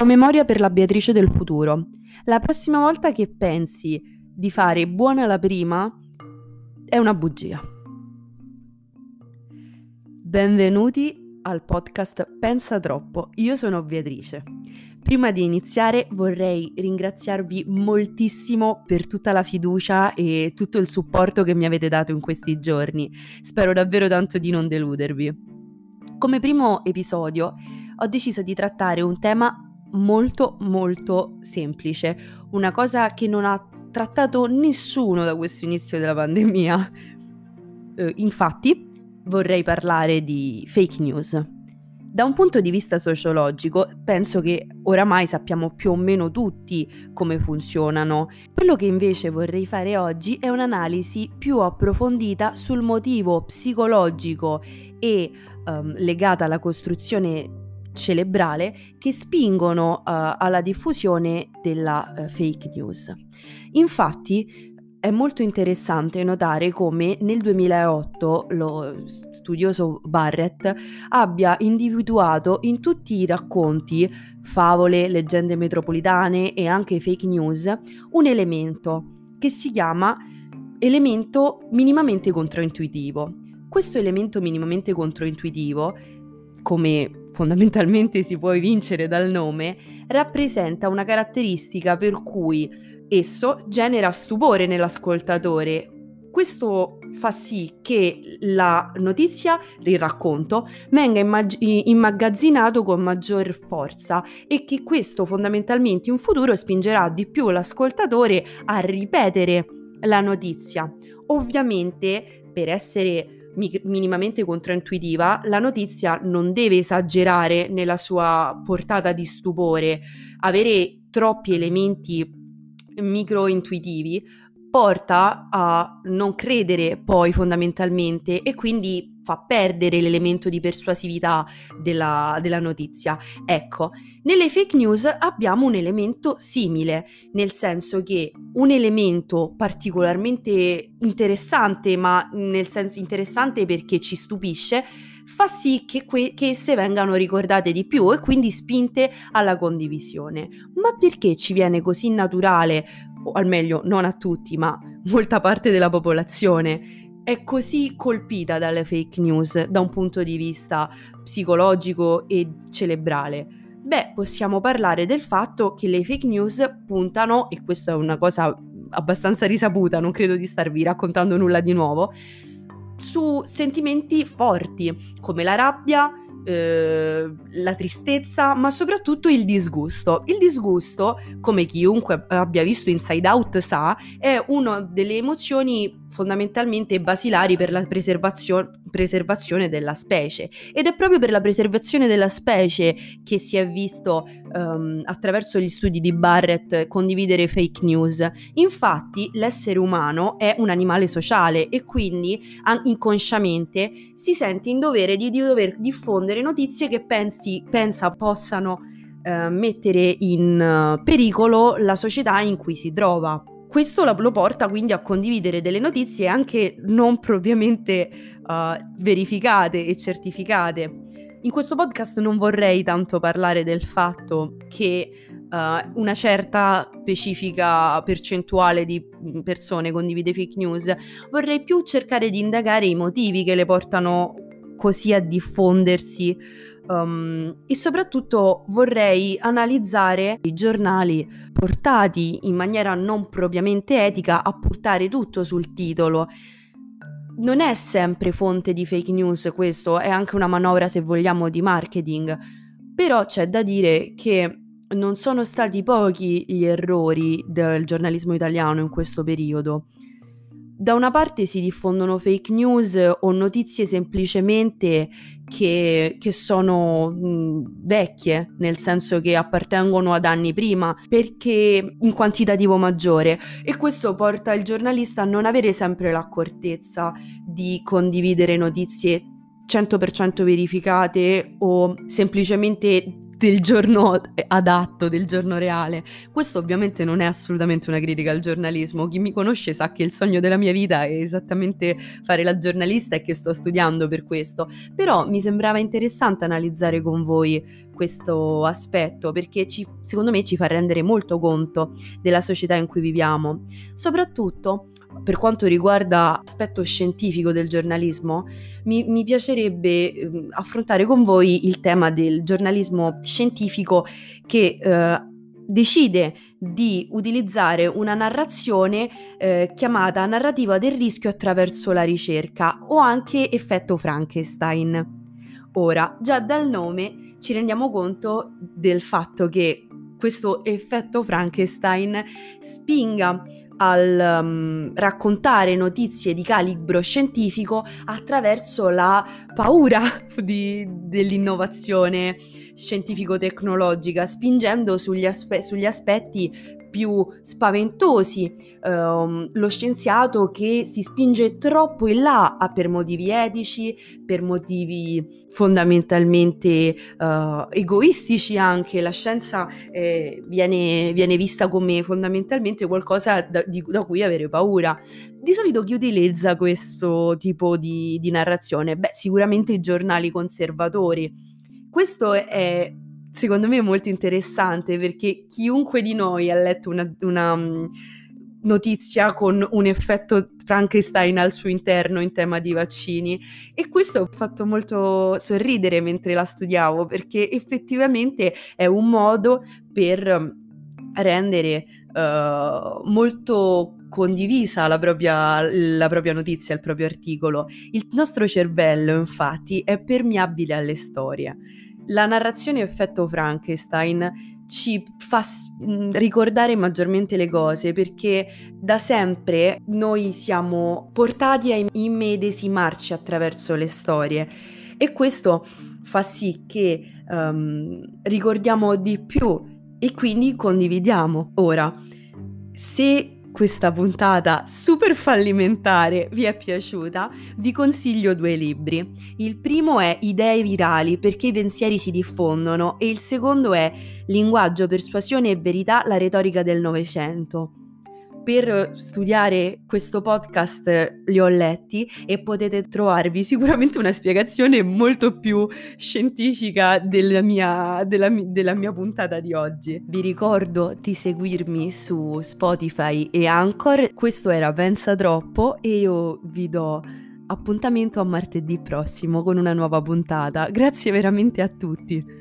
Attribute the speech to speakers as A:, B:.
A: Promemoria per la Beatrice del futuro. La prossima volta che pensi di fare buona la prima, è una bugia. Benvenuti al podcast Pensa troppo. Io sono Beatrice. Prima di iniziare vorrei ringraziarvi moltissimo per tutta la fiducia e tutto il supporto che mi avete dato in questi giorni. Spero davvero tanto di non deludervi. Come primo episodio ho deciso di trattare un tema molto molto semplice, una cosa che non ha trattato nessuno da questo inizio della pandemia. Eh, infatti vorrei parlare di fake news. Da un punto di vista sociologico, penso che oramai sappiamo più o meno tutti come funzionano. Quello che invece vorrei fare oggi è un'analisi più approfondita sul motivo psicologico e um, legata alla costruzione cerebrale che spingono uh, alla diffusione della uh, fake news. Infatti è molto interessante notare come nel 2008 lo studioso Barrett abbia individuato in tutti i racconti, favole, leggende metropolitane e anche fake news un elemento che si chiama elemento minimamente controintuitivo. Questo elemento minimamente controintuitivo, come fondamentalmente si può evincere dal nome, rappresenta una caratteristica per cui esso genera stupore nell'ascoltatore. Questo fa sì che la notizia, il racconto, venga immag- immagazzinato con maggior forza e che questo fondamentalmente in futuro spingerà di più l'ascoltatore a ripetere la notizia. Ovviamente per essere minimamente controintuitiva, la notizia non deve esagerare nella sua portata di stupore. Avere troppi elementi microintuitivi porta a non credere poi fondamentalmente e quindi fa perdere l'elemento di persuasività della, della, notizia. Ecco, nelle fake news abbiamo un elemento simile, nel senso che un elemento particolarmente interessante, ma nel senso interessante perché ci stupisce, fa sì che, que- che esse vengano ricordate di più e quindi spinte alla condivisione. Ma perché ci viene così naturale, o al meglio non a tutti, ma molta parte della popolazione, è così colpita dalle fake news da un punto di vista psicologico e cerebrale? Beh, possiamo parlare del fatto che le fake news puntano, e questa è una cosa abbastanza risaputa, non credo di starvi raccontando nulla di nuovo, su sentimenti forti come la rabbia, eh, la tristezza, ma soprattutto il disgusto. Il disgusto, come chiunque abbia visto Inside Out sa, è una delle emozioni fondamentalmente basilari per la preservazio- preservazione della specie ed è proprio per la preservazione della specie che si è visto um, attraverso gli studi di Barrett condividere fake news. Infatti l'essere umano è un animale sociale e quindi inconsciamente si sente in dovere di, di dover diffondere notizie che pensi, pensa possano uh, mettere in uh, pericolo la società in cui si trova. Questo lo porta quindi a condividere delle notizie anche non propriamente uh, verificate e certificate. In questo podcast non vorrei tanto parlare del fatto che uh, una certa specifica percentuale di persone condivide fake news, vorrei più cercare di indagare i motivi che le portano così a diffondersi Um, e soprattutto vorrei analizzare i giornali portati in maniera non propriamente etica a portare tutto sul titolo. Non è sempre fonte di fake news questo, è anche una manovra se vogliamo di marketing, però c'è da dire che non sono stati pochi gli errori del giornalismo italiano in questo periodo. Da una parte si diffondono fake news o notizie semplicemente che, che sono mh, vecchie, nel senso che appartengono ad anni prima, perché in quantitativo maggiore. E questo porta il giornalista a non avere sempre l'accortezza di condividere notizie 100% verificate o semplicemente del giorno adatto, del giorno reale. Questo ovviamente non è assolutamente una critica al giornalismo. Chi mi conosce sa che il sogno della mia vita è esattamente fare la giornalista e che sto studiando per questo. Però mi sembrava interessante analizzare con voi questo aspetto perché ci, secondo me ci fa rendere molto conto della società in cui viviamo. Soprattutto per quanto riguarda l'aspetto scientifico del giornalismo, mi, mi piacerebbe eh, affrontare con voi il tema del giornalismo scientifico che eh, decide di utilizzare una narrazione eh, chiamata narrativa del rischio attraverso la ricerca o anche effetto Frankenstein. Ora, già dal nome ci rendiamo conto del fatto che questo effetto Frankenstein spinga al um, raccontare notizie di calibro scientifico attraverso la paura di, dell'innovazione scientifico-tecnologica, spingendo sugli, aspe- sugli aspetti più spaventosi, ehm, lo scienziato che si spinge troppo in là per motivi etici, per motivi fondamentalmente eh, egoistici anche, la scienza eh, viene, viene, vista come fondamentalmente qualcosa da, di, da, cui avere paura. Di solito chi utilizza questo tipo di, di narrazione? Beh, sicuramente i giornali conservatori. Questo è secondo me molto interessante perché chiunque di noi ha letto una, una mm, notizia con un effetto Frankenstein al suo interno in tema di vaccini e questo ha fatto molto sorridere mentre la studiavo perché effettivamente è un modo per mm, rendere uh, molto condivisa la propria, la propria notizia, il proprio articolo. Il nostro cervello infatti è permeabile alle storie la narrazione effetto Frankenstein ci fa ricordare maggiormente le cose perché da sempre noi siamo portati a immedesimarci attraverso le storie e questo fa sì che um, ricordiamo di più e quindi condividiamo. Ora, se questa puntata super fallimentare vi è piaciuta, vi consiglio due libri. Il primo è Idee virali perché i pensieri si diffondono e il secondo è Linguaggio, persuasione e verità, la retorica del Novecento per studiare questo podcast li ho letti e potete trovarvi sicuramente una spiegazione molto più scientifica della mia, della, della mia puntata di oggi. Vi ricordo di seguirmi su Spotify e Anchor. Questo era Pensa Troppo e io vi do appuntamento a martedì prossimo con una nuova puntata. Grazie veramente a tutti.